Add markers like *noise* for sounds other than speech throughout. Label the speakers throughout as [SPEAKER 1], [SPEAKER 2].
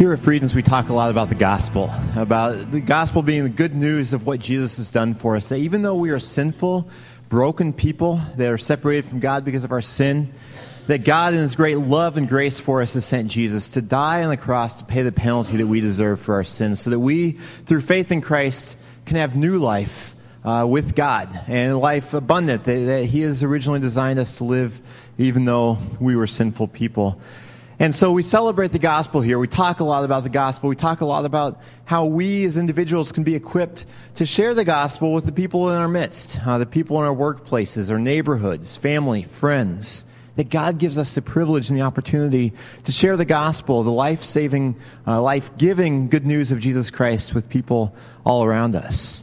[SPEAKER 1] Here at Friedens, we talk a lot about the gospel, about the gospel being the good news of what Jesus has done for us. That even though we are sinful, broken people that are separated from God because of our sin, that God, in His great love and grace for us, has sent Jesus to die on the cross to pay the penalty that we deserve for our sins, so that we, through faith in Christ, can have new life uh, with God and life abundant that, that He has originally designed us to live, even though we were sinful people. And so we celebrate the gospel here. We talk a lot about the gospel. We talk a lot about how we as individuals can be equipped to share the gospel with the people in our midst, uh, the people in our workplaces, our neighborhoods, family, friends. That God gives us the privilege and the opportunity to share the gospel, the life saving, uh, life giving good news of Jesus Christ with people all around us.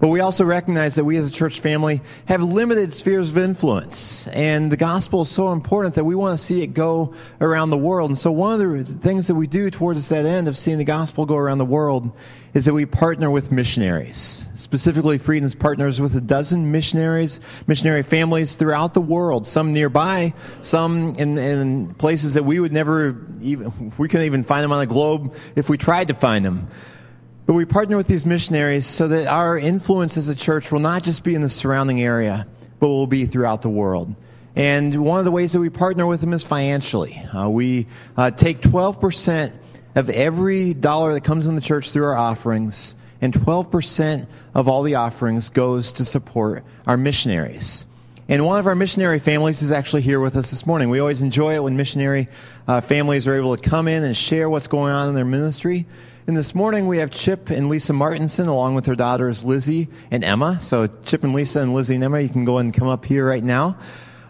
[SPEAKER 1] But we also recognize that we as a church family have limited spheres of influence. And the gospel is so important that we want to see it go around the world. And so one of the things that we do towards that end of seeing the gospel go around the world is that we partner with missionaries. Specifically, Friedens partners with a dozen missionaries, missionary families throughout the world, some nearby, some in, in places that we would never even, we couldn't even find them on the globe if we tried to find them. But we partner with these missionaries so that our influence as a church will not just be in the surrounding area, but will be throughout the world. And one of the ways that we partner with them is financially. Uh, we uh, take 12% of every dollar that comes in the church through our offerings, and 12% of all the offerings goes to support our missionaries. And one of our missionary families is actually here with us this morning. We always enjoy it when missionary uh, families are able to come in and share what's going on in their ministry. And this morning we have Chip and Lisa Martinson along with their daughters Lizzie and Emma. So Chip and Lisa and Lizzie and Emma, you can go and come up here right now.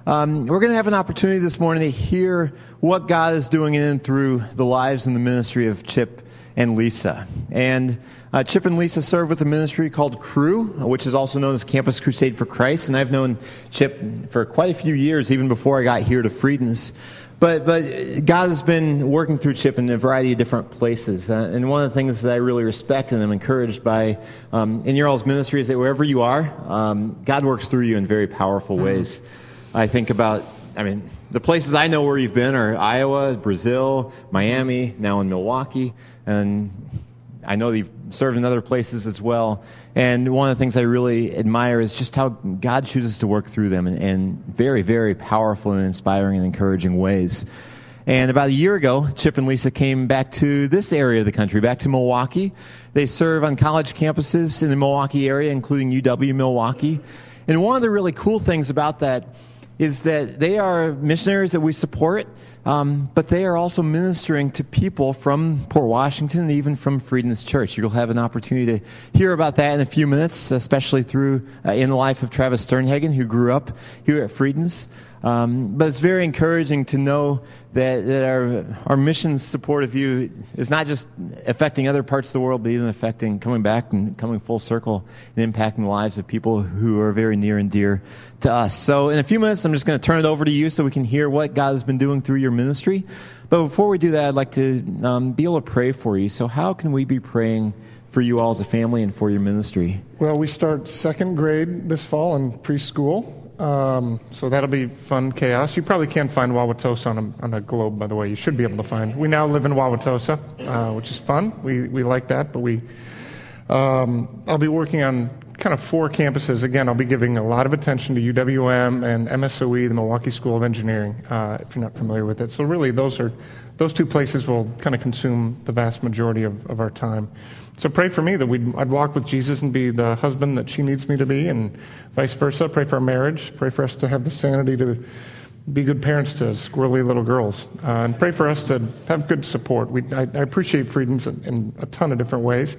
[SPEAKER 1] Um, we're going to have an opportunity this morning to hear what God is doing in and through the lives and the ministry of Chip and Lisa. And uh, Chip and Lisa serve with a ministry called Cru, which is also known as Campus Crusade for Christ. And I've known Chip for quite a few years, even before I got here to Friedens. But, but God has been working through Chip in a variety of different places. Uh, and one of the things that I really respect and am encouraged by um, in your all's ministry is that wherever you are, um, God works through you in very powerful mm-hmm. ways. I think about, I mean, the places I know where you've been are Iowa, Brazil, Miami, now in Milwaukee. And I know you've served in other places as well. And one of the things I really admire is just how God chooses to work through them in, in very, very powerful and inspiring and encouraging ways. And about a year ago, Chip and Lisa came back to this area of the country, back to Milwaukee. They serve on college campuses in the Milwaukee area, including UW Milwaukee. And one of the really cool things about that is that they are missionaries that we support um, but they are also ministering to people from Port Washington and even from Friedens Church. You'll have an opportunity to hear about that in a few minutes, especially through uh, in the life of Travis Sternhagen, who grew up here at Friedens. Um, but it's very encouraging to know that, that our, our mission support of you is not just affecting other parts of the world, but even affecting coming back and coming full circle and impacting the lives of people who are very near and dear to us. So, in a few minutes, I'm just going to turn it over to you so we can hear what God has been doing through your ministry. But before we do that, I'd like to um, be able to pray for you. So, how can we be praying? for you all as a family and for your ministry?
[SPEAKER 2] Well, we start second grade this fall in preschool, um, so that'll be fun chaos. You probably can't find Wauwatosa on a, on a globe, by the way. You should be able to find. We now live in Wauwatosa, uh, which is fun. We, we like that, but we, um, I'll be working on kind of four campuses. Again, I'll be giving a lot of attention to UWM and MSOE, the Milwaukee School of Engineering, uh, if you're not familiar with it. So really, those are those two places will kind of consume the vast majority of, of our time. So pray for me that we'd, I'd walk with Jesus and be the husband that she needs me to be, and vice versa. Pray for our marriage. Pray for us to have the sanity to be good parents to squirrely little girls. Uh, and pray for us to have good support. We, I, I appreciate Friedens in, in, a ton of different ways.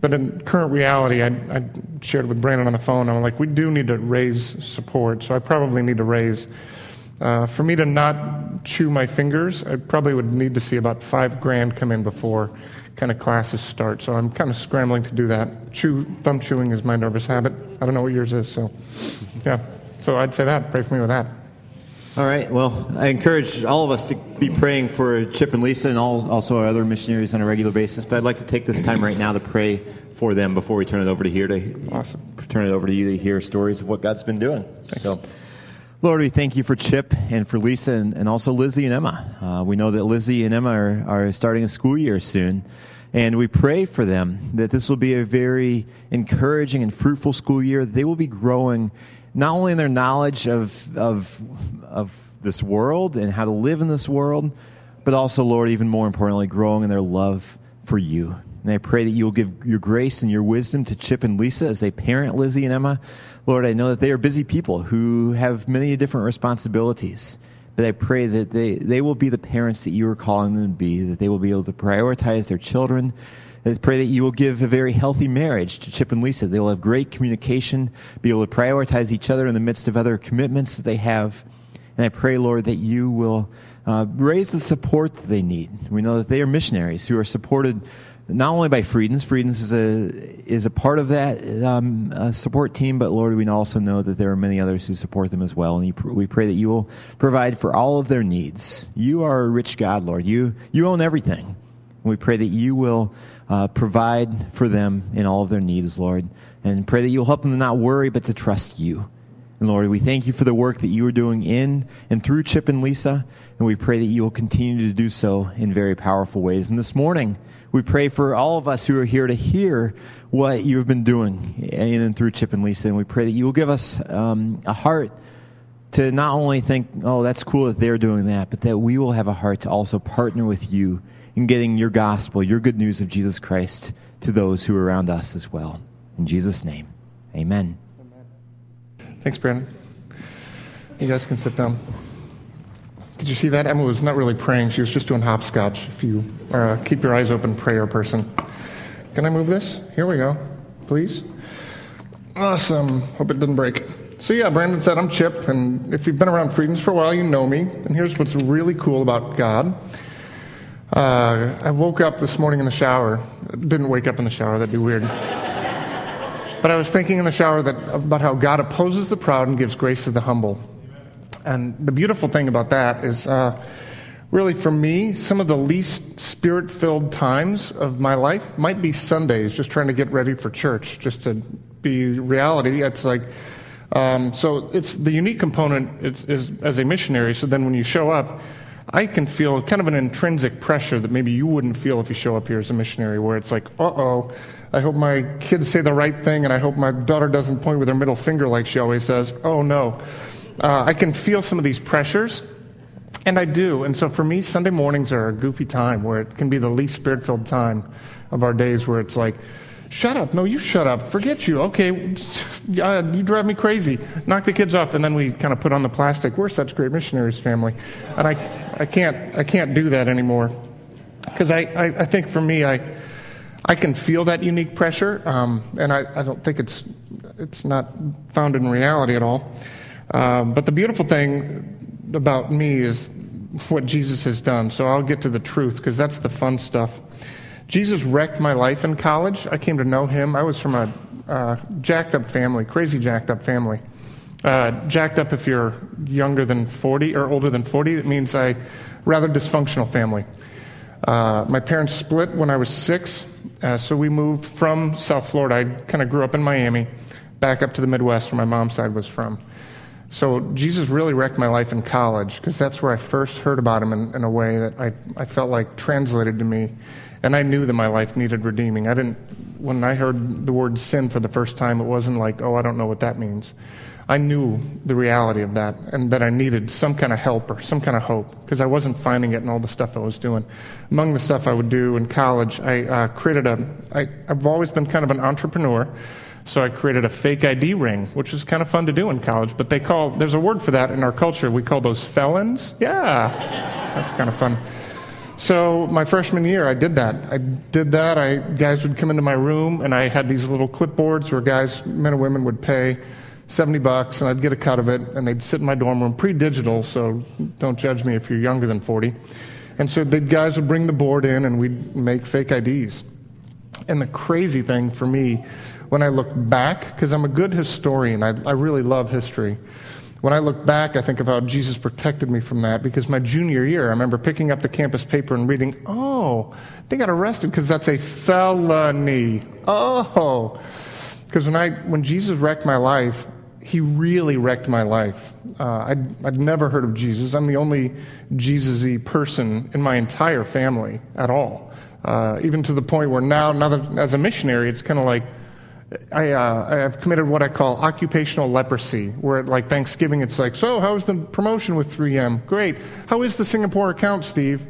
[SPEAKER 2] But in current reality, I, I shared with Brandon on the phone, I'm like, we do need to raise support. So I probably need to raise. Uh, for me to not chew my fingers, I probably would need to see about five grand come in before kind of classes start. So I'm kind of scrambling to do that. Chew, thumb chewing is my nervous habit. I don't know what yours is. So, yeah. So I'd say that. Pray for me with that.
[SPEAKER 1] All right. Well, I encourage all of us to be praying for Chip and Lisa and all, also our other missionaries on a regular basis. But I'd like to take this time right now to pray for them before we turn it over to here to
[SPEAKER 2] Awesome.
[SPEAKER 1] turn it over to you to hear stories of what God's been doing.
[SPEAKER 2] Thanks.
[SPEAKER 1] So, Lord, we thank you for Chip and for Lisa and, and also Lizzie and Emma. Uh, we know that Lizzie and Emma are, are starting a school year soon. And we pray for them that this will be a very encouraging and fruitful school year. They will be growing not only in their knowledge of, of, of this world and how to live in this world, but also, Lord, even more importantly, growing in their love for you. And I pray that you will give your grace and your wisdom to Chip and Lisa as they parent Lizzie and Emma. Lord, I know that they are busy people who have many different responsibilities. But I pray that they, they will be the parents that you are calling them to be, that they will be able to prioritize their children. I pray that you will give a very healthy marriage to Chip and Lisa. They will have great communication, be able to prioritize each other in the midst of other commitments that they have. And I pray, Lord, that you will uh, raise the support that they need. We know that they are missionaries who are supported not only by Friedens. Friedens is a is a part of that um, uh, support team, but Lord, we also know that there are many others who support them as well. And you, we pray that you will provide for all of their needs. You are a rich God, Lord. You you own everything. And we pray that you will uh, provide for them in all of their needs, Lord, and pray that you will help them to not worry, but to trust you. And Lord, we thank you for the work that you are doing in and through Chip and Lisa, and we pray that you will continue to do so in very powerful ways. And this morning, we pray for all of us who are here to hear what you have been doing in and through Chip and Lisa, and we pray that you will give us um, a heart to not only think, oh, that's cool that they're doing that, but that we will have a heart to also partner with you in getting your gospel, your good news of Jesus Christ to those who are around us as well. In Jesus' name, amen.
[SPEAKER 2] Thanks, Brandon. You guys can sit down. Did you see that? Emma was not really praying. She was just doing hopscotch. If you are a keep your eyes open prayer person. Can I move this? Here we go. Please. Awesome. Hope it didn't break. So, yeah, Brandon said, I'm Chip, and if you've been around Friedens for a while, you know me. And here's what's really cool about God. Uh, I woke up this morning in the shower. Didn't wake up in the shower, that'd be weird. *laughs* But I was thinking in the shower that, about how God opposes the proud and gives grace to the humble. And the beautiful thing about that is, uh, really for me, some of the least spirit filled times of my life might be Sundays, just trying to get ready for church, just to be reality. It's like, um, so it's the unique component is, is as a missionary. So then when you show up, I can feel kind of an intrinsic pressure that maybe you wouldn't feel if you show up here as a missionary, where it's like, uh oh, I hope my kids say the right thing, and I hope my daughter doesn't point with her middle finger like she always does. Oh no. Uh, I can feel some of these pressures, and I do. And so for me, Sunday mornings are a goofy time where it can be the least spirit filled time of our days where it's like, shut up. No, you shut up. Forget you. Okay, you drive me crazy. Knock the kids off, and then we kind of put on the plastic. We're such great missionaries family, and I, I can't, I can't do that anymore, because I, I, I think for me, I, I can feel that unique pressure, um, and I, I don't think it's, it's not found in reality at all. Um, but the beautiful thing about me is what Jesus has done. So I'll get to the truth because that's the fun stuff. Jesus wrecked my life in college. I came to know him. I was from a uh, jacked up family, crazy jacked up family. Uh, jacked up if you're younger than 40 or older than 40, it means a rather dysfunctional family. Uh, my parents split when I was six, uh, so we moved from South Florida. I kind of grew up in Miami, back up to the Midwest where my mom's side was from. So Jesus really wrecked my life in college because that's where I first heard about him in, in, a way that I, I felt like translated to me. And I knew that my life needed redeeming. I didn't, when I heard the word sin for the first time, it wasn't like, oh, I don't know what that means. I knew the reality of that and that I needed some kind of help or some kind of hope because I wasn't finding it in all the stuff I was doing. Among the stuff I would do in college, I uh, created a, I, I've always been kind of an entrepreneur. So I created a fake ID ring, which is kind of fun to do in college. But they call, there's a word for that in our culture. We call those felons. Yeah, that's kind of fun. So my freshman year, I did that. I did that. I, guys would come into my room, and I had these little clipboards where guys, men and women, would pay 70 bucks, and I'd get a cut of it, and they'd sit in my dorm room, pre-digital, so don't judge me if you're younger than 40. And so the guys would bring the board in, and we'd make fake IDs. And the crazy thing for me when I look back, because I'm a good historian, I, I really love history. when I look back, I think of how Jesus protected me from that because my junior year, I remember picking up the campus paper and reading, oh, they got arrested because that's a felony. Oh. Because when, I, when Jesus wrecked my life, he really wrecked my life. Uh, I'd, I'd never heard of Jesus. I'm the only Jesus y person in my entire family at all. Uh, even to the point where now, now that as a missionary, it's kind of like, I, uh, I've committed what I call occupational leprosy, where at like Thanksgiving it's like, so how's the promotion with 3M? Great. How is the Singapore account, Steve?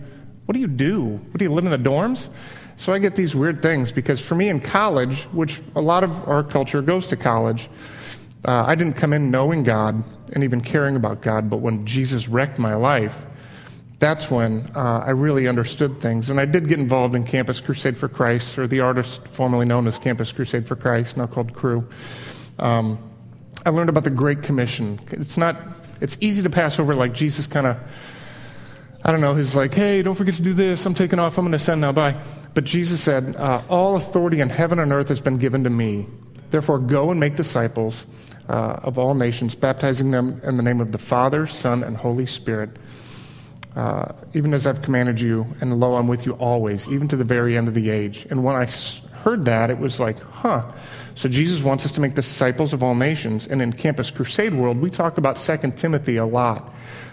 [SPEAKER 2] What do you do? What do you live in the dorms? So I get these weird things because for me in college, which a lot of our culture goes to college, uh, I didn't come in knowing God and even caring about God, but when Jesus wrecked my life, that's when uh, I really understood things. And I did get involved in Campus Crusade for Christ, or the artist formerly known as Campus Crusade for Christ, now called Cru. Um, I learned about the Great Commission. It's not, it's easy to pass over like Jesus kind of, I don't know, he's like, hey, don't forget to do this. I'm taking off. I'm going to send now. Bye. But Jesus said, uh, all authority in heaven and earth has been given to me. Therefore, go and make disciples uh, of all nations, baptizing them in the name of the Father, Son, and Holy Spirit uh, even as I've commanded you, and lo, I'm with you always, even to the very end of the age. And when I heard that, it was like, huh. So Jesus wants us to make disciples of all nations. And in Campus Crusade World, we talk about 2 Timothy a lot.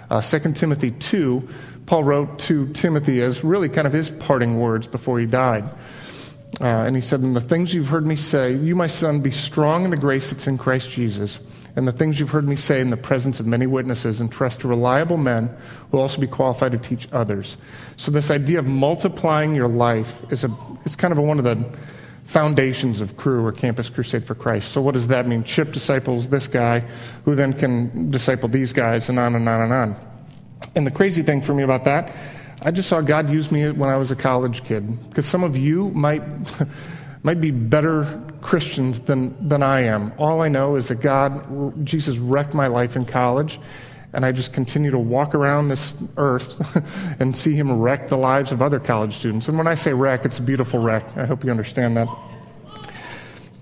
[SPEAKER 2] Uh, 2 Timothy 2, Paul wrote to Timothy as really kind of his parting words before he died. Uh, and he said, In the things you've heard me say, you, my son, be strong in the grace that's in Christ Jesus and the things you've heard me say in the presence of many witnesses, and trust to reliable men who will also be qualified to teach others. So, this idea of multiplying your life is, a, is kind of a, one of the foundations of Cru or Campus Crusade for Christ. So, what does that mean? Chip disciples this guy, who then can disciple these guys, and on and on and on. And the crazy thing for me about that, I just saw God use me when I was a college kid. Because some of you might. *laughs* might be better Christians than, than I am. All I know is that God, Jesus wrecked my life in college, and I just continue to walk around this earth *laughs* and see him wreck the lives of other college students. And when I say wreck, it's a beautiful wreck. I hope you understand that.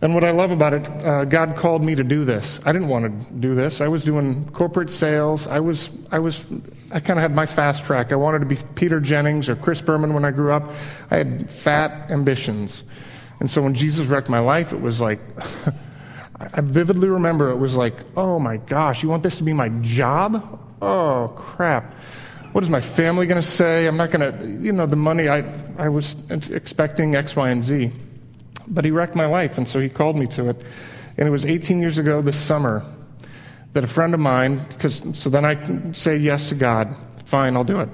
[SPEAKER 2] And what I love about it, uh, God called me to do this. I didn't want to do this. I was doing corporate sales. I was, I was, I kind of had my fast track. I wanted to be Peter Jennings or Chris Berman when I grew up. I had fat ambitions. And so when Jesus wrecked my life, it was like, *laughs* I vividly remember it was like, oh my gosh, you want this to be my job? Oh, crap. What is my family going to say? I'm not going to, you know, the money, I, I was expecting X, Y, and Z. But he wrecked my life, and so he called me to it. And it was 18 years ago this summer that a friend of mine, because so then I say yes to God, fine, I'll do it.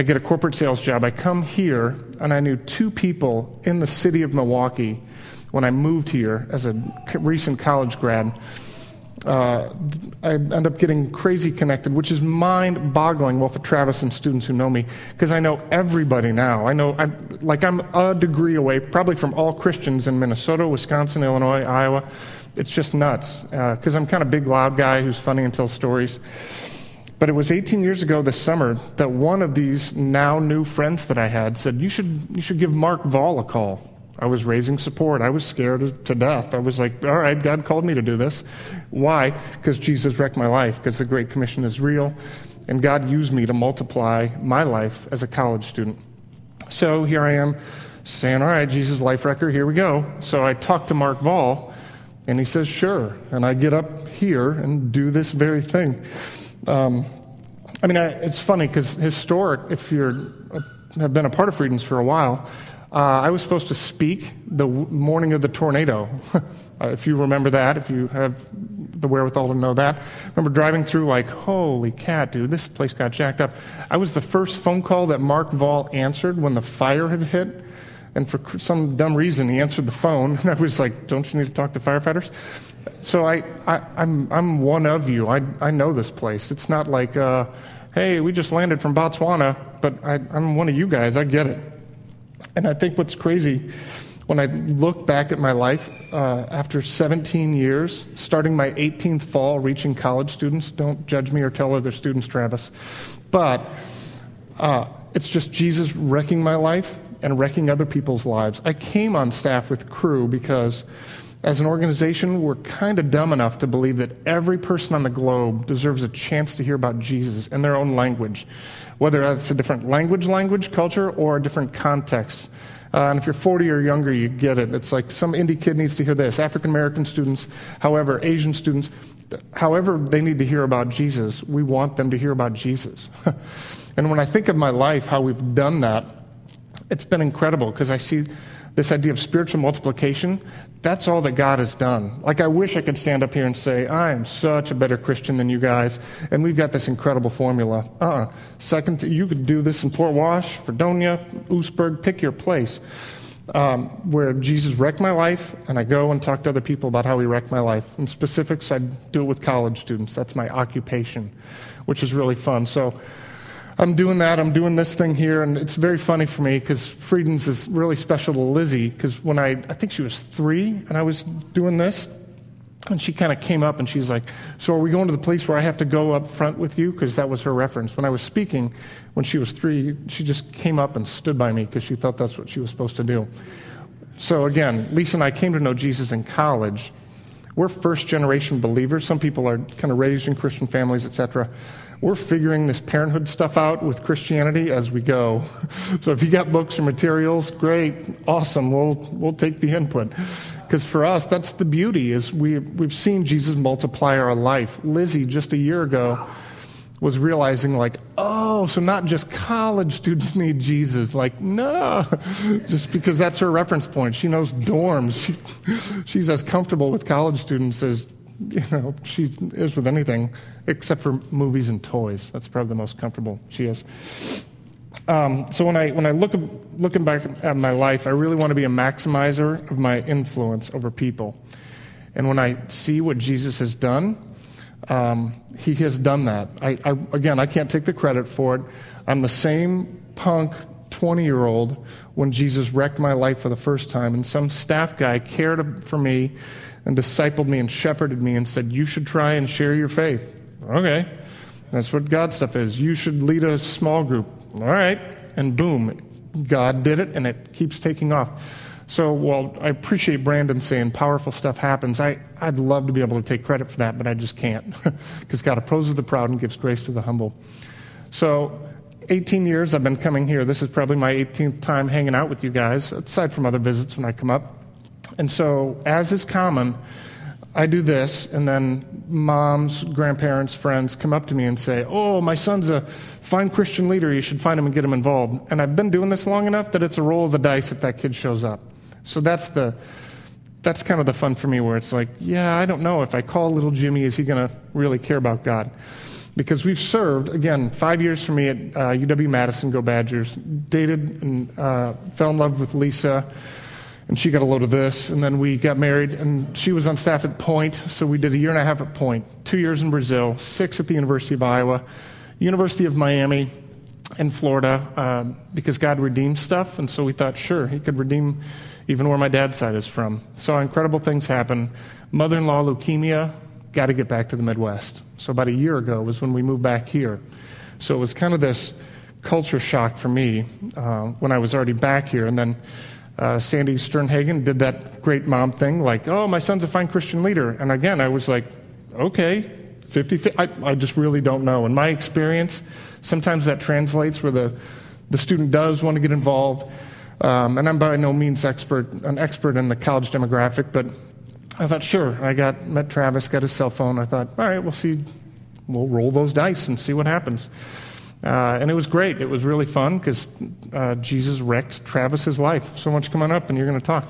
[SPEAKER 2] I get a corporate sales job. I come here, and I knew two people in the city of Milwaukee when I moved here as a recent college grad. Uh, I end up getting crazy connected, which is mind boggling. Well, for Travis and students who know me, because I know everybody now. I know, I'm, like, I'm a degree away, probably from all Christians in Minnesota, Wisconsin, Illinois, Iowa. It's just nuts, because uh, I'm kind of big, loud guy who's funny and tells stories. But it was 18 years ago this summer that one of these now new friends that I had said, You should, you should give Mark Vall a call. I was raising support. I was scared to death. I was like, All right, God called me to do this. Why? Because Jesus wrecked my life, because the Great Commission is real, and God used me to multiply my life as a college student. So here I am saying, All right, Jesus life wrecker, here we go. So I talked to Mark Vall, and he says, Sure. And I get up here and do this very thing. Um, I mean, I, it's funny because historic, if you have been a part of Friedens for a while, uh, I was supposed to speak the morning of the tornado. *laughs* uh, if you remember that, if you have the wherewithal to know that. I remember driving through like, holy cat, dude, this place got jacked up. I was the first phone call that Mark Vall answered when the fire had hit. And for some dumb reason, he answered the phone. And *laughs* I was like, don't you need to talk to firefighters? So I, I, I'm, I'm one of you. I, I know this place. It's not like, uh, hey, we just landed from Botswana, but I, I'm one of you guys. I get it. And I think what's crazy when I look back at my life uh, after 17 years, starting my 18th fall, reaching college students, don't judge me or tell other students, Travis, but uh, it's just Jesus wrecking my life and wrecking other people's lives. I came on staff with Cru because As an organization, we're kind of dumb enough to believe that every person on the globe deserves a chance to hear about Jesus in their own language, whether that's a different language, language, culture, or a different context. Uh, and if you're 40 or younger, you get it. It's like some indie kid needs to hear this. African American students, however, Asian students, however they need to hear about Jesus, we want them to hear about Jesus. *laughs* and when I think of my life, how we've done that, it's been incredible because I see this idea of spiritual multiplication, that's all that God has done. Like, I wish I could stand up here and say, I am such a better Christian than you guys, and we've got this incredible formula. Uh uh-uh. Second, you could do this in Port Wash, Fredonia, Oostburg, pick your place. Um, where Jesus wrecked my life, and I go and talk to other people about how he wrecked my life. In specifics, I do it with college students. That's my occupation, which is really fun. So, I'm doing that. I'm doing this thing here, and it's very funny for me because Friedens is really special to Lizzie. Because when I, I think she was three, and I was doing this, and she kind of came up and she's like, "So are we going to the place where I have to go up front with you?" Because that was her reference. When I was speaking, when she was three, she just came up and stood by me because she thought that's what she was supposed to do. So again, Lisa and I came to know Jesus in college. We're first generation believers. Some people are kind of raised in Christian families, etc we're figuring this parenthood stuff out with Christianity as we go. *laughs* So if you got books or materials, great, awesome. We'll we'll take the input. Because for us, that's the beauty is we we've seen Jesus multiply our life. Lizzie just a year ago was realizing like, oh, so not just college students *laughs* need Jesus. Like, no, *laughs* just because that's her reference point. She knows dorms. She, she's as comfortable with college students as you know, she is with anything except for movies and toys. That's probably the most comfortable she is. Um, so when I when I look looking back at my life, I really want to be a maximizer of my influence over people. And when I see what Jesus has done, um, he has done that. I, I, again, I can't take the credit for it. I'm the same punk 20 year old when Jesus wrecked my life for the first time, and some staff guy cared for me and discipled me and shepherded me and said, You should try and share your faith. Okay. That's what God stuff is. You should lead a small group. All right. And boom, God did it and it keeps taking off. So while I appreciate Brandon saying powerful stuff happens, I, I'd love to be able to take credit for that, but I just can't. *laughs* Because God opposes the proud and gives grace to the humble. So 18 years I've been coming here. This is probably my 18th time hanging out with you guys, aside from other visits when I come up. And so, as is common, I do this, and then moms, grandparents, friends come up to me and say, Oh, my son's a fine Christian leader. You should find him and get him involved. And I've been doing this long enough that it's a roll of the dice if that kid shows up. So that's the. That's kind of the fun for me, where it's like, yeah, I don't know. If I call little Jimmy, is he going to really care about God? Because we've served, again, five years for me at uh, UW Madison, go Badgers, dated and uh, fell in love with Lisa and she got a load of this. And then we got married, and she was on staff at Point, so we did a year and a half at Point, two years in Brazil, six at the University of Iowa, University of Miami, in Florida, um, because God redeemed stuff, and so we thought, sure, He could redeem even where my dad's side is from. Saw incredible things happen. Mother in law, leukemia, got to get back to the Midwest. So about a year ago was when we moved back here. So it was kind of this culture shock for me uh, when I was already back here. And then uh, Sandy Sternhagen did that great mom thing, like, oh, my son's a fine Christian leader. And again, I was like, okay, 50, I, I just really don't know. In my experience, sometimes that translates where the, the student does want to get involved. Um, and I'm by no means expert, an expert in the college demographic, but I thought, sure. I got met Travis, got his cell phone. I thought, all right, we'll see. We'll roll those dice and see what happens. Uh, and it was great. It was really fun because uh, Jesus wrecked Travis's life. So much coming up, and you're going to talk.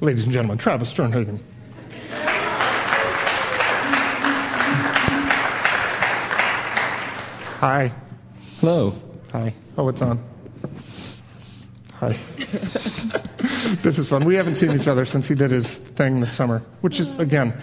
[SPEAKER 2] Ladies and gentlemen, Travis Sternhagen. Hi.
[SPEAKER 3] Hello.
[SPEAKER 2] Hi. Oh, it's on. Hi. *laughs* this is fun. We haven't seen each other since he did his thing this summer, which is, again,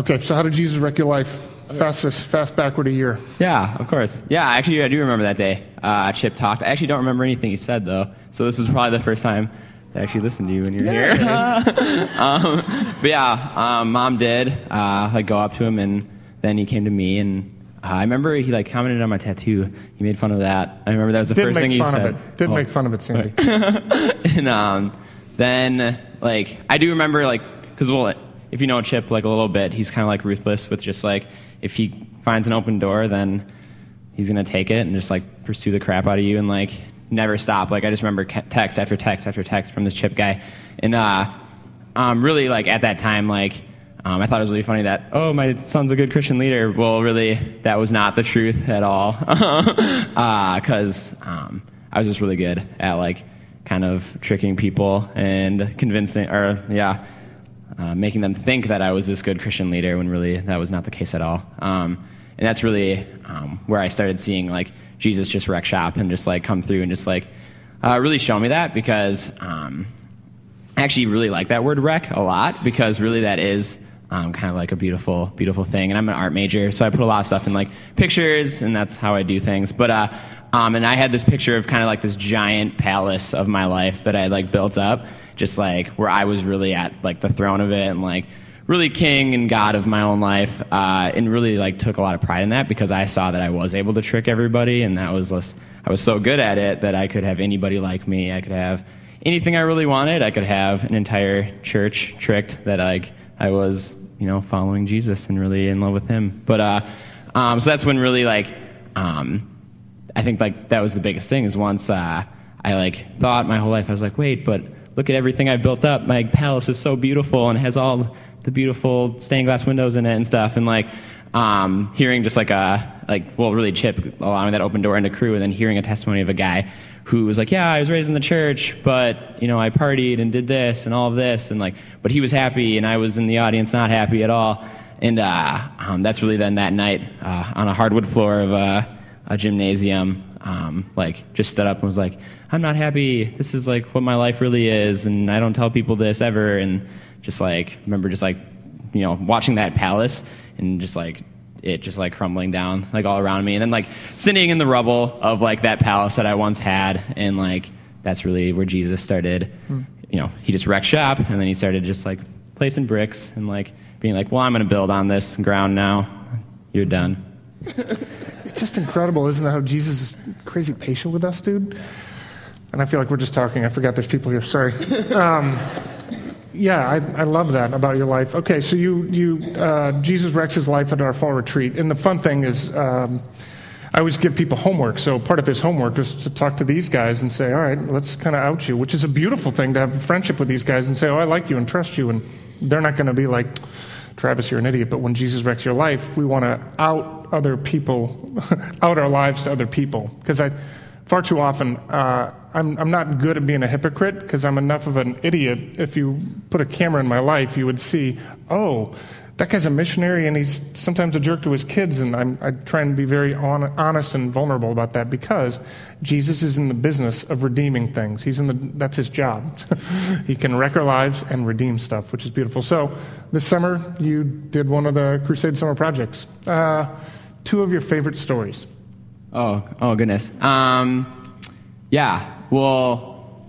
[SPEAKER 2] Okay, so how did Jesus wreck your life? Fast, fast backward a year.
[SPEAKER 3] Yeah, of course. Yeah, actually, I do remember that day. Uh, Chip talked. I actually don't remember anything he said, though. So this is probably the first time I actually listened to you when you're yeah. here. *laughs* um, but yeah, um, mom did uh, like go up to him, and then he came to me, and I remember he like commented on my tattoo. He made fun of that. I remember that was the
[SPEAKER 2] Did
[SPEAKER 3] first thing he
[SPEAKER 2] fun
[SPEAKER 3] said.
[SPEAKER 2] of it. Did
[SPEAKER 3] Oh.
[SPEAKER 2] make fun of it, Sandy. *laughs*
[SPEAKER 3] and um, then like I do remember like because well if you know Chip like a little bit he's kind of like ruthless with just like if he finds an open door then he's gonna take it and just like pursue the crap out of you and like never stop. Like I just remember text after text after text from this Chip guy. And uh, um, really like at that time like um, I thought it was really funny that oh my son's a good Christian leader. Well really that was not the truth at all. *laughs* Because um, I was just really good at like kind of tricking people and convincing, or yeah, uh, making them think that I was this good Christian leader when really that was not the case at all. Um, and that's really um, where I started seeing like Jesus just wreck shop and just like come through and just like uh, really show me that because um, I actually really like that word wreck a lot because really that is um, kind of like a beautiful, beautiful thing. And I'm an art major, so I put a lot of stuff in like pictures, and that's how I do things. But uh, um, and I had this picture of kind of like this giant palace of my life that I had like built up, just like where I was really at like the throne of it, and like really king and god of my own life, uh, and really like took a lot of pride in that because I saw that I was able to trick everybody, and that was less, I was so good at it that I could have anybody like me. I could have anything I really wanted. I could have an entire church tricked that like I was, you know, following Jesus and really in love with Him. But uh, um, so that's when really like um, I think like that was the biggest thing is once uh, I like thought my whole life I was like, wait, but look at everything I've built up. My palace is so beautiful and has all the beautiful stained glass windows in it and stuff. And like um, hearing just like a like well really Chip allowing that open door into Cru and then hearing a testimony of a guy who was like, yeah, I was raised in the church, but you know I partied and did this and all of this and like, but he was happy and I was in the audience not happy at all. And uh, um, that's really then that night uh, on a hardwood floor of a, a gymnasium, um, like just stood up and was like, I'm not happy. This is like what my life really is, and I don't tell people this ever. And just like remember, just like you know, watching that palace and just like it just like crumbling down like all around me, and then like sitting in the rubble of like that palace that I once had, and like that's really where Jesus started. You know, he just wrecked shop, and then he started just like placing bricks and like being like, well, I'm going to build on this ground now. You're done. *laughs*
[SPEAKER 2] It's just incredible, isn't it, how Jesus is crazy patient with us, dude? And I feel like we're just talking. I forgot there's people here. Sorry. *laughs* Um, yeah, I, I love that about your life. Okay, so you, you uh, Jesus wrecks his life at our fall retreat. And the fun thing is, um, I always give people homework. So part of his homework is to talk to these guys and say, all right, let's kind of out you, which is a beautiful thing to have a friendship with these guys and say, oh, I like you and trust you. And they're not going to be like, Travis, you're an idiot. But when Jesus wrecks your life, we want to out other people, *laughs* out our lives to other people. Because I, far too often, uh, I'm, I'm not good at being a hypocrite because I'm enough of an idiot. If you put a camera in my life, you would see, oh, that guy's a missionary and he's sometimes a jerk to his kids. And I'm, I try and be very on, honest and vulnerable about that because Jesus is in the business of redeeming things. He's in the, that's his job. *laughs* he can wreck our lives and redeem stuff, which is beautiful. So this summer, you did one of the Crusade Summer Projects. Uh, two of your favorite stories.
[SPEAKER 3] Oh, oh goodness. Um, yeah. Well,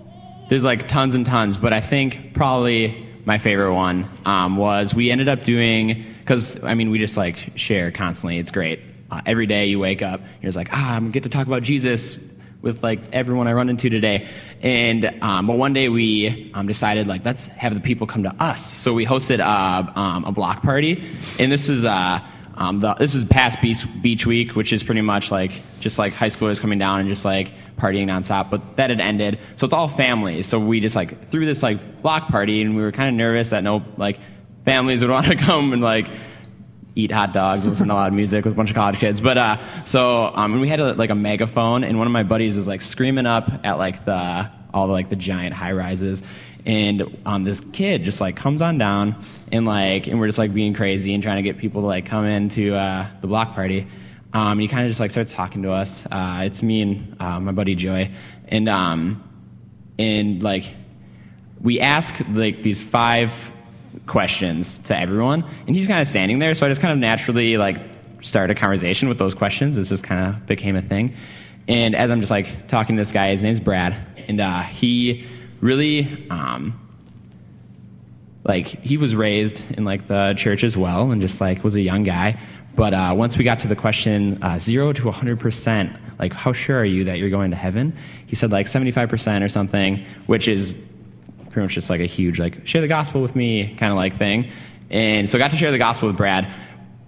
[SPEAKER 3] there's like tons and tons, but I think probably my favorite one um, was we ended up doing because I mean we just like share constantly. It's great. Uh, every day you wake up, you're just like, ah, I'm gonna get to talk about Jesus with like everyone I run into today. And um, but one day we um, decided like let's have the people come to us. So we hosted a, um, a block party, and this is. Uh, um, the, this is past beach, beach week, which is pretty much like just like high schoolers coming down and just like partying nonstop. But that had ended, so it's all families. So we just like threw this like block party, and we were kind of nervous that no like families would *laughs* want to come and like eat hot dogs, listen to loud music with a bunch of college kids. But uh, so um, and we had a, like a megaphone, and one of my buddies is like screaming up at like the all the like the giant high rises. And um, this kid just like comes on down and like and we're just like being crazy and trying to get people to like come into uh, the block party. Um, he kind of just like starts talking to us. Uh, it's me and uh, my buddy Joy, and um, and like we ask like these five questions to everyone, and he's kind of standing there. So I just kind of naturally like started a conversation with those questions. This just kind of became a thing. And as I'm just like talking to this guy, his name's Brad, and uh, he really um, like he was raised in like the church as well, and just like was a young guy. But uh, once we got to the question uh, zero to 100%, like how sure are you that you're going to heaven? He said like 75% or something, which is pretty much just like a huge like share the gospel with me kind of like thing. And so I got to share the gospel with Brad.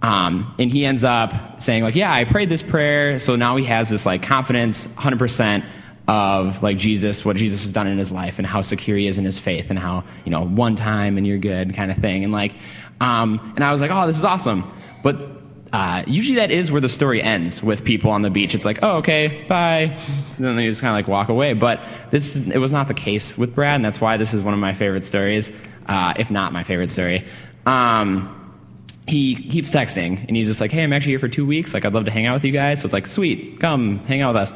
[SPEAKER 3] Um, and he ends up saying like, yeah, I prayed this prayer. So now he has this like confidence, 100% of like Jesus, what Jesus has done in his life and how secure he is in his faith and how, you know, one time and you're good kind of thing. And like, um, and I was like, oh, this is awesome. But uh, usually that is where the story ends with people on the beach. It's like, oh, okay, bye. And then they just kind of like walk away. But this, it was not the case with Brad, and that's why this is one of my favorite stories, uh, if not my favorite story. Um, he keeps texting, and he's just like, hey, I'm actually here for two weeks. Like, I'd love to hang out with you guys. So it's like, sweet, come hang out with us.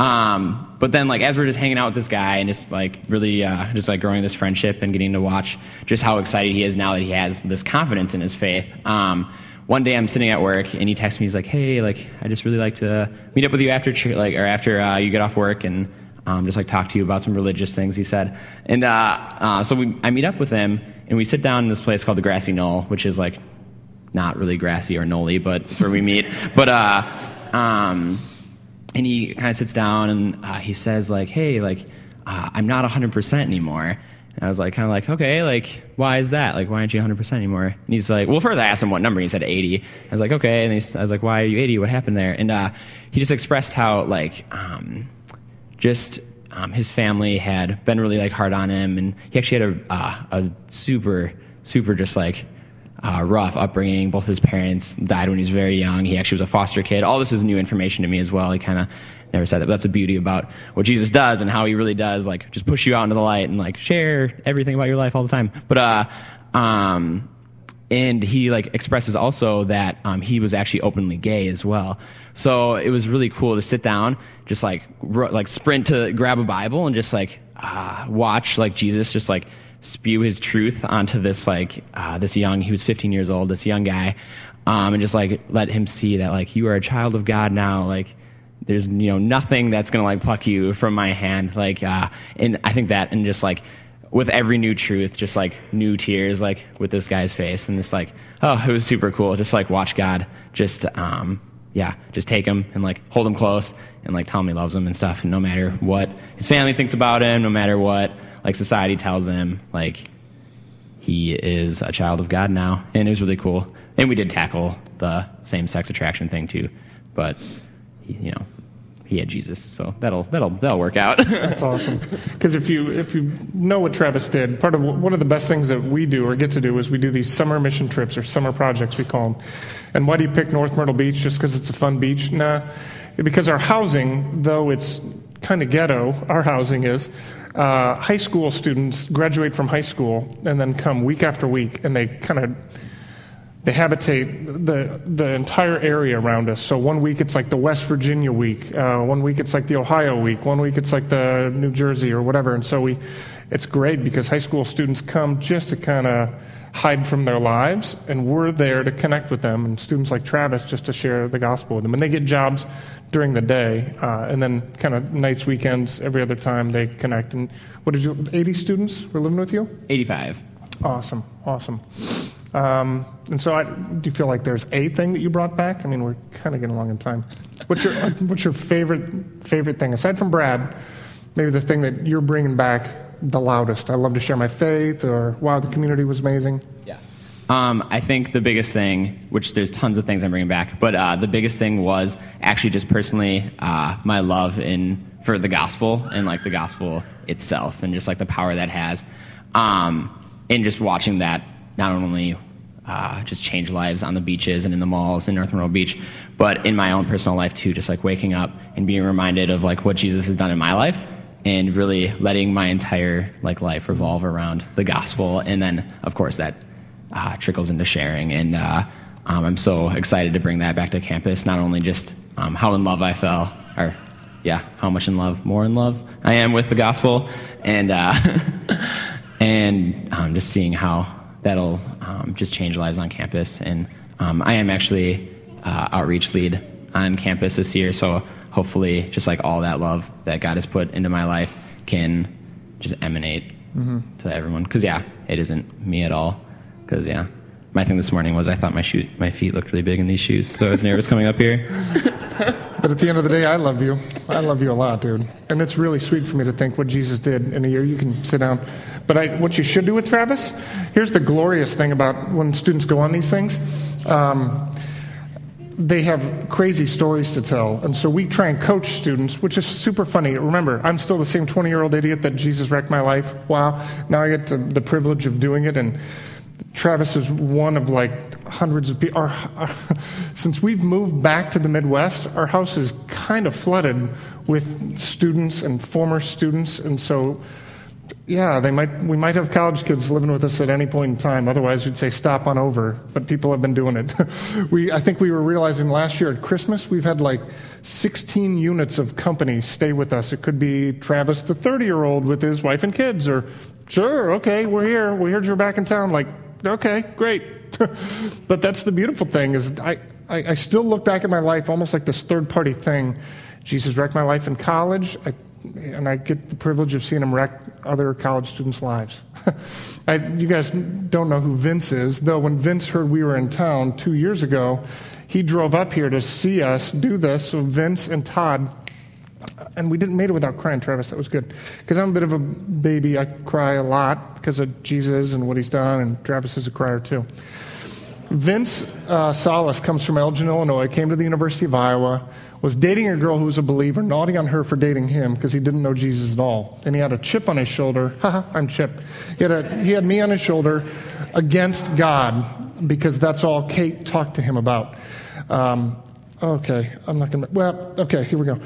[SPEAKER 3] Um, but then, like, as we're just hanging out with this guy and just like really, uh, just like growing this friendship and getting to watch just how excited he is now that he has this confidence in his faith. Um, one day I'm sitting at work and he texts me. He's like, "Hey, like I just really like to meet up with you after like or after uh, you get off work and um, just like talk to you about some religious things." He said, and uh, uh, so we, I meet up with him and we sit down in this place called the Grassy Knoll, which is like not really grassy or knolly, but where we meet. *laughs* But uh, um, and he kind of sits down and uh, he says like, "Hey, like uh, I'm not 100% anymore." And I was like, kind of like, okay, like, why is that? Like, why aren't you 100% anymore? And he's like, well, first I asked him what number, and he said 80. I was like, okay. And he, I was like, why are you 80? What happened there? And uh, he just expressed how, like, um, just um, his family had been really, like, hard on him. And he actually had a, uh, a super, super just, like, uh, rough upbringing. Both his parents died when he was very young. He actually was a foster kid. All this is new information to me as well. He kind of never said that. But that's the beauty about what Jesus does and how he really does, like, just push you out into the light and, like, share everything about your life all the time. But, uh, um, and he, like, expresses also that, um, he was actually openly gay as well. So it was really cool to sit down, just, like, r- like, sprint to grab a Bible and just, like, uh, watch, like, Jesus just, like, spew his truth onto this, like, uh, this young, he was 15 years old, this young guy, um, and just, like, let him see that, like, you are a child of God now, like, there's you know nothing that's gonna like pluck you from my hand like uh, and i think that and just like with every new truth just like new tears like with this guy's face and just like oh it was super cool just like watch god just um yeah just take him and like hold him close and like tell him he loves him and stuff and no matter what his family thinks about him no matter what like society tells him like he is a child of god now and it was really cool and we did tackle the same sex attraction thing too but you know, he had Jesus, so that'll that'll that'll work out. *laughs*
[SPEAKER 2] That's awesome. Because if you if you know what Travis did, part of one of the best things that we do or get to do is we do these summer mission trips or summer projects we call them. And why do you pick North Myrtle Beach just because it's a fun beach? Nah, because our housing, though it's kind of ghetto, our housing is. Uh, high school students graduate from high school and then come week after week, and they kind of they habitate the, the entire area around us. So one week it's like the West Virginia week, uh, one week it's like the Ohio week, one week it's like the New Jersey or whatever. And so we, it's great because high school students come just to kind of hide from their lives, and we're there to connect with them. And students like Travis just to share the gospel with them. And they get jobs during the day, uh, and then kind of nights, weekends, every other time they connect. And what did you? 80 students were living with you?
[SPEAKER 3] 85.
[SPEAKER 2] Awesome, awesome. Um, and so, I, do you feel like there's a thing that you brought back? I mean, we're kind of getting along in time. What's your What's your favorite favorite thing aside from Brad? Maybe the thing that you're bringing back the loudest. I love to share my faith, or wow, the community was amazing.
[SPEAKER 3] Yeah. Um, I think the biggest thing, which there's tons of things I'm bringing back, but uh, the biggest thing was actually just personally uh, my love in for the gospel and like the gospel itself, and just like the power that has, um, and just watching that not only uh, just change lives on the beaches and in the malls in North Myrtle Beach, but in my own personal life too, just like waking up and being reminded of like what Jesus has done in my life and really letting my entire like life revolve around the gospel. And then of course that uh, trickles into sharing. And uh, um, I'm so excited to bring that back to campus. Not only just um, how in love I fell, or yeah, how much in love, more in love I am with the gospel, and uh, *laughs* and um, just seeing how that'll um, just change lives on campus. And um, I am actually uh, outreach lead on campus this year, so hopefully, just like all that love that God has put into my life can just emanate mm-hmm. to everyone. Because yeah, it isn't me at all. Because yeah, my thing this morning was I thought my shoe, my feet looked really big in these shoes, so I was nervous coming up here. *laughs*
[SPEAKER 2] But at the end of the day, I love you. I love you a lot, dude. And it's really sweet for me to think what Jesus did in a year. You can sit down. But I, what you should do with Travis, here's the glorious thing about when students go on these things. Um, they have crazy stories to tell. And so we try and coach students, which is super funny. Remember, I'm still the same 20 year old idiot that Jesus wrecked my life. Wow. Now I get the, the privilege of doing it. And Travis is one of like hundreds of people. Our, our, *laughs* since we've moved back to the Midwest, our house is kind of flooded with students and former students. And so yeah, they might, we might have college kids living with us at any point in time. Otherwise, we'd say stop on over. But people have been doing it. *laughs* we, I think we were realizing last year at Christmas, we've had like 16 units of company stay with us. It could be Travis, the 30 year old, with his wife and kids, or sure, okay, we're here. We heard you're back in town. Like, okay, great. *laughs* but that's the beautiful thing is I, I, I still look back at my life almost like this third party thing. Jesus wrecked my life in college. I and I get the privilege of seeing him wreck other college students' lives. *laughs* I, you guys don't know who Vince is, though when Vince heard we were in town two years ago, he drove up here to see us do this. So Vince and Todd, and we didn't made it without crying, Travis. That was good. Because I'm a bit of a baby. I cry a lot because of Jesus and what he's done, and Travis is a crier too. Vince uh, Salas comes from Elgin, Illinois, came to the University of Iowa, was dating a girl who was a believer, naughty on her for dating him because he didn't know Jesus at all. And he had a chip on his shoulder. *laughs* Haha, I'm Chip. He had, a, he had me on his shoulder against God because that's all Kate talked to him about. Um, okay, I'm not going to. Well, okay, here we go.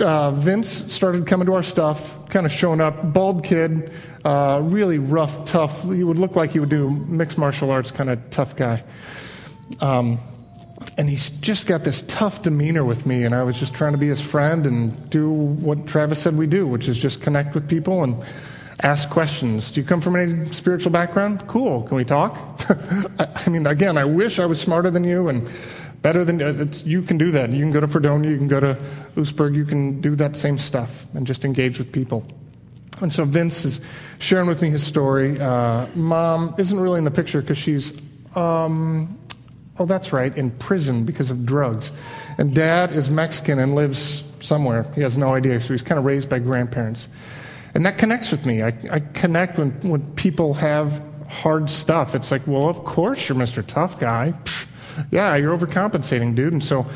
[SPEAKER 2] Uh, Vince started coming to our stuff, kind of showing up, bald kid, uh, really rough, tough. He would look like he would do mixed martial arts, kind of tough guy. Um, and he's just got this tough demeanor with me, and I was just trying to be his friend and do what Travis said we do, which is just connect with people and ask questions. Do you come from any spiritual background? Cool. Can we talk? *laughs* I mean, again, I wish I was smarter than you and better than you can do that. You can go to Fredonia, you can go to Oostburg, you can do that same stuff and just engage with people. And so Vince is sharing with me his story. Uh, Mom isn't really in the picture because she's, um, oh, that's right, in prison because of drugs. And Dad is Mexican and lives somewhere. He has no idea. So he's kind of raised by grandparents. And that connects with me. I, I connect when, when people have hard stuff. It's like, well, of course you're Mr. Tough Guy. Pfft, yeah, you're overcompensating, dude. And so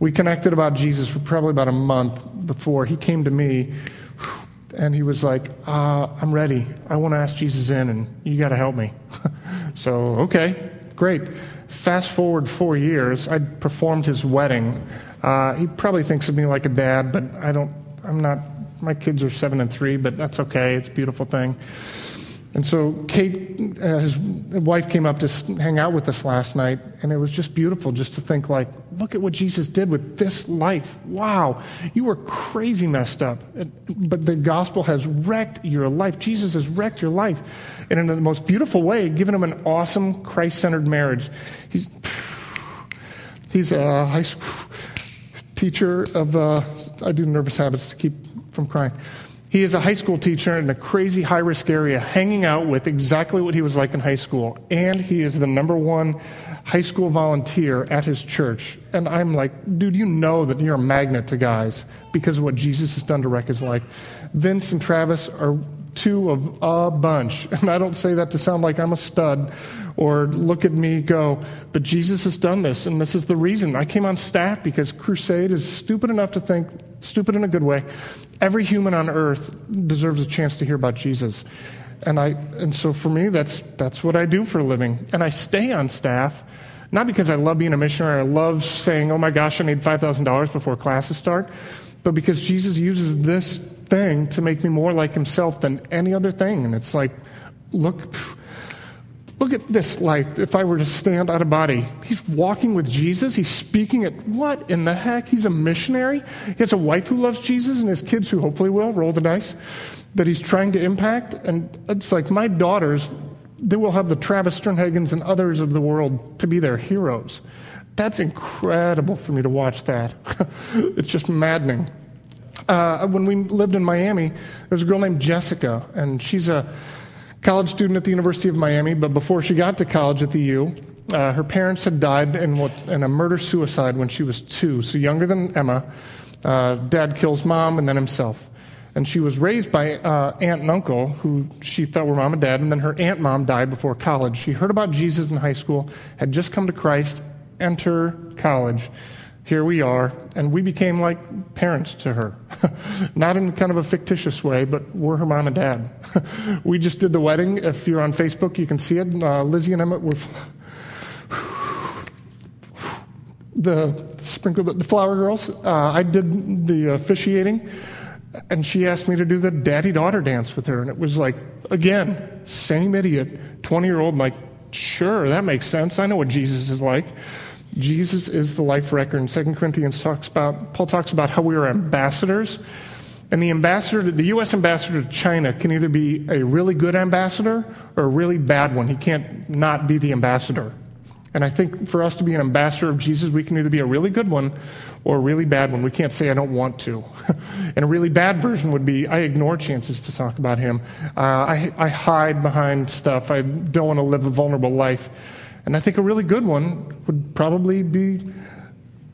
[SPEAKER 2] we connected about Jesus for probably about a month before he came to me and he was like, uh, I'm ready. I want to ask Jesus in, and you got to help me. *laughs* so, okay, great. Fast forward four years, I performed his wedding. Uh, he probably thinks of me like a dad, but I don't, I'm not, my kids are seven and three, but that's okay. It's a beautiful thing. And so Kate, uh, his wife, came up to hang out with us last night, and it was just beautiful just to think, like, look at what Jesus did with this life. Wow, you were crazy messed up, but the gospel has wrecked your life. Jesus has wrecked your life, and in the most beautiful way, given him an awesome Christ-centered marriage. He's *sighs* he's a high school teacher of. Uh, I do nervous habits to keep from crying. He is a high school teacher in a crazy high risk area, hanging out with exactly what he was like in high school. And he is the number one high school volunteer at his church. And I'm like, dude, you know that you're a magnet to guys because of what Jesus has done to wreck his life. Vince and Travis are two of a bunch. *laughs* And I don't say that to sound like I'm a stud or look at me go, but Jesus has done this, and this is the reason. I came on staff because Crusade is stupid enough to think, stupid in a good way, every human on earth deserves a chance to hear about Jesus. And, I, and so for me, that's, that's what I do for a living. And I stay on staff, not because I love being a missionary, I love saying, oh my gosh, I need $5,000 before classes start, but because Jesus uses this thing to make me more like himself than any other thing. And it's like, look, look at this life. If I were to stand out of body, he's walking with Jesus. He's speaking at what in the heck? He's a missionary. He has a wife who loves Jesus and his kids who hopefully will roll the dice that he's trying to impact. And it's like my daughters, they will have the Travis Sternhagens and others of the world to be their heroes. That's incredible for me to watch that. *laughs* it's just maddening. Uh, when we lived in Miami, there's a girl named Jessica, and she's a college student at the University of Miami. But before she got to college at the U, Uh, her parents had died in, what, in a murder suicide when she was two, so younger than Emma. Uh, dad kills mom and then himself. And she was raised by uh, aunt and uncle, who she thought were mom and dad, and then her aunt mom died before college. She heard about Jesus in high school, had just come to Christ, enter college. Here we are, and we became like parents to her. *laughs* Not in kind of a fictitious way, but we're her mom and dad. *laughs* we just did the wedding. If you're on Facebook, you can see it. Uh, Lizzie and Emmett were *sighs* the sprinkle the flower girls. Uh, I did the officiating, and she asked me to do the daddy daughter dance with her, and it was like again, same idiot, twenty year old, like sure that makes sense. I know what Jesus is like. Jesus is the life record. And 2 Corinthians talks about, Paul talks about how we are ambassadors. And the ambassador, the U.S. ambassador to China can either be a really good ambassador or a really bad one. He can't not be the ambassador. And I think for us to be an ambassador of Jesus, we can either be a really good one or a really bad one. We can't say, I don't want to. *laughs* and a really bad version would be, I ignore chances to talk about him. Uh, I, I hide behind stuff. I don't want to live a vulnerable life. And I think a really good one would probably be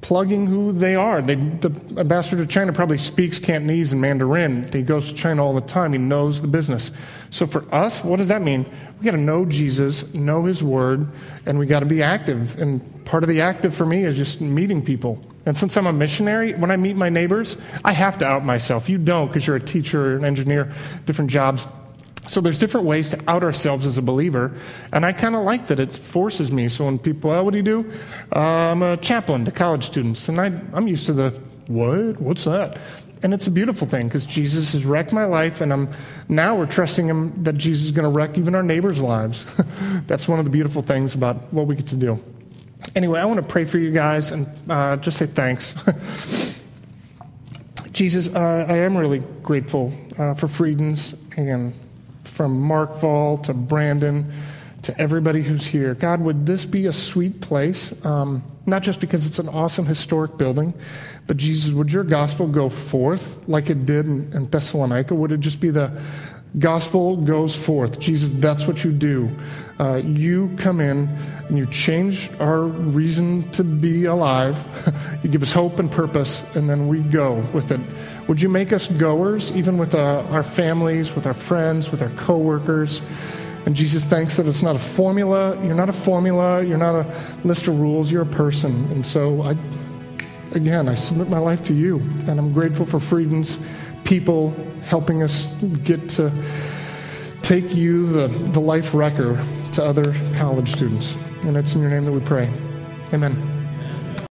[SPEAKER 2] plugging who they are. They, the ambassador to China probably speaks Cantonese and Mandarin. He goes to China all the time. He knows the business. So for us, what does that mean? We got to know Jesus, know His Word, and we got to be active. And part of the active for me is just meeting people. And since I'm a missionary, when I meet my neighbors, I have to out myself. You don't because you're a teacher or an engineer, different jobs. So there's different ways to out ourselves as a believer, and I kind of like that it forces me. So when people, oh, what do you do? Uh, I'm a chaplain to college students, and I, I'm used to the what? What's that? And it's a beautiful thing because Jesus has wrecked my life, and I'm now we're trusting Him that Jesus is going to wreck even our neighbors' lives. *laughs* That's one of the beautiful things about what we get to do. Anyway, I want to pray for you guys and uh, just say thanks. *laughs* Jesus, uh, I am really grateful uh, for Friedens and from Mark Fall to Brandon to everybody who's here. God, would this be a sweet place? Um, not just because it's an awesome historic building, but Jesus, would your gospel go forth like it did in, in Thessalonica? Would it just be the gospel goes forth? Jesus, that's what you do. Uh, you come in and you change our reason to be alive. *laughs* you give us hope and purpose, and then we go with it. Would you make us goers, even with uh, our families, with our friends, with our coworkers? And Jesus thanks that it's not a formula. You're not a formula. You're not a list of rules. You're a person. And so, I, again, I submit my life to you. And I'm grateful for Frieden's people helping us get to take you, the, the life wrecker, to other college students. And it's in your name that we pray. Amen.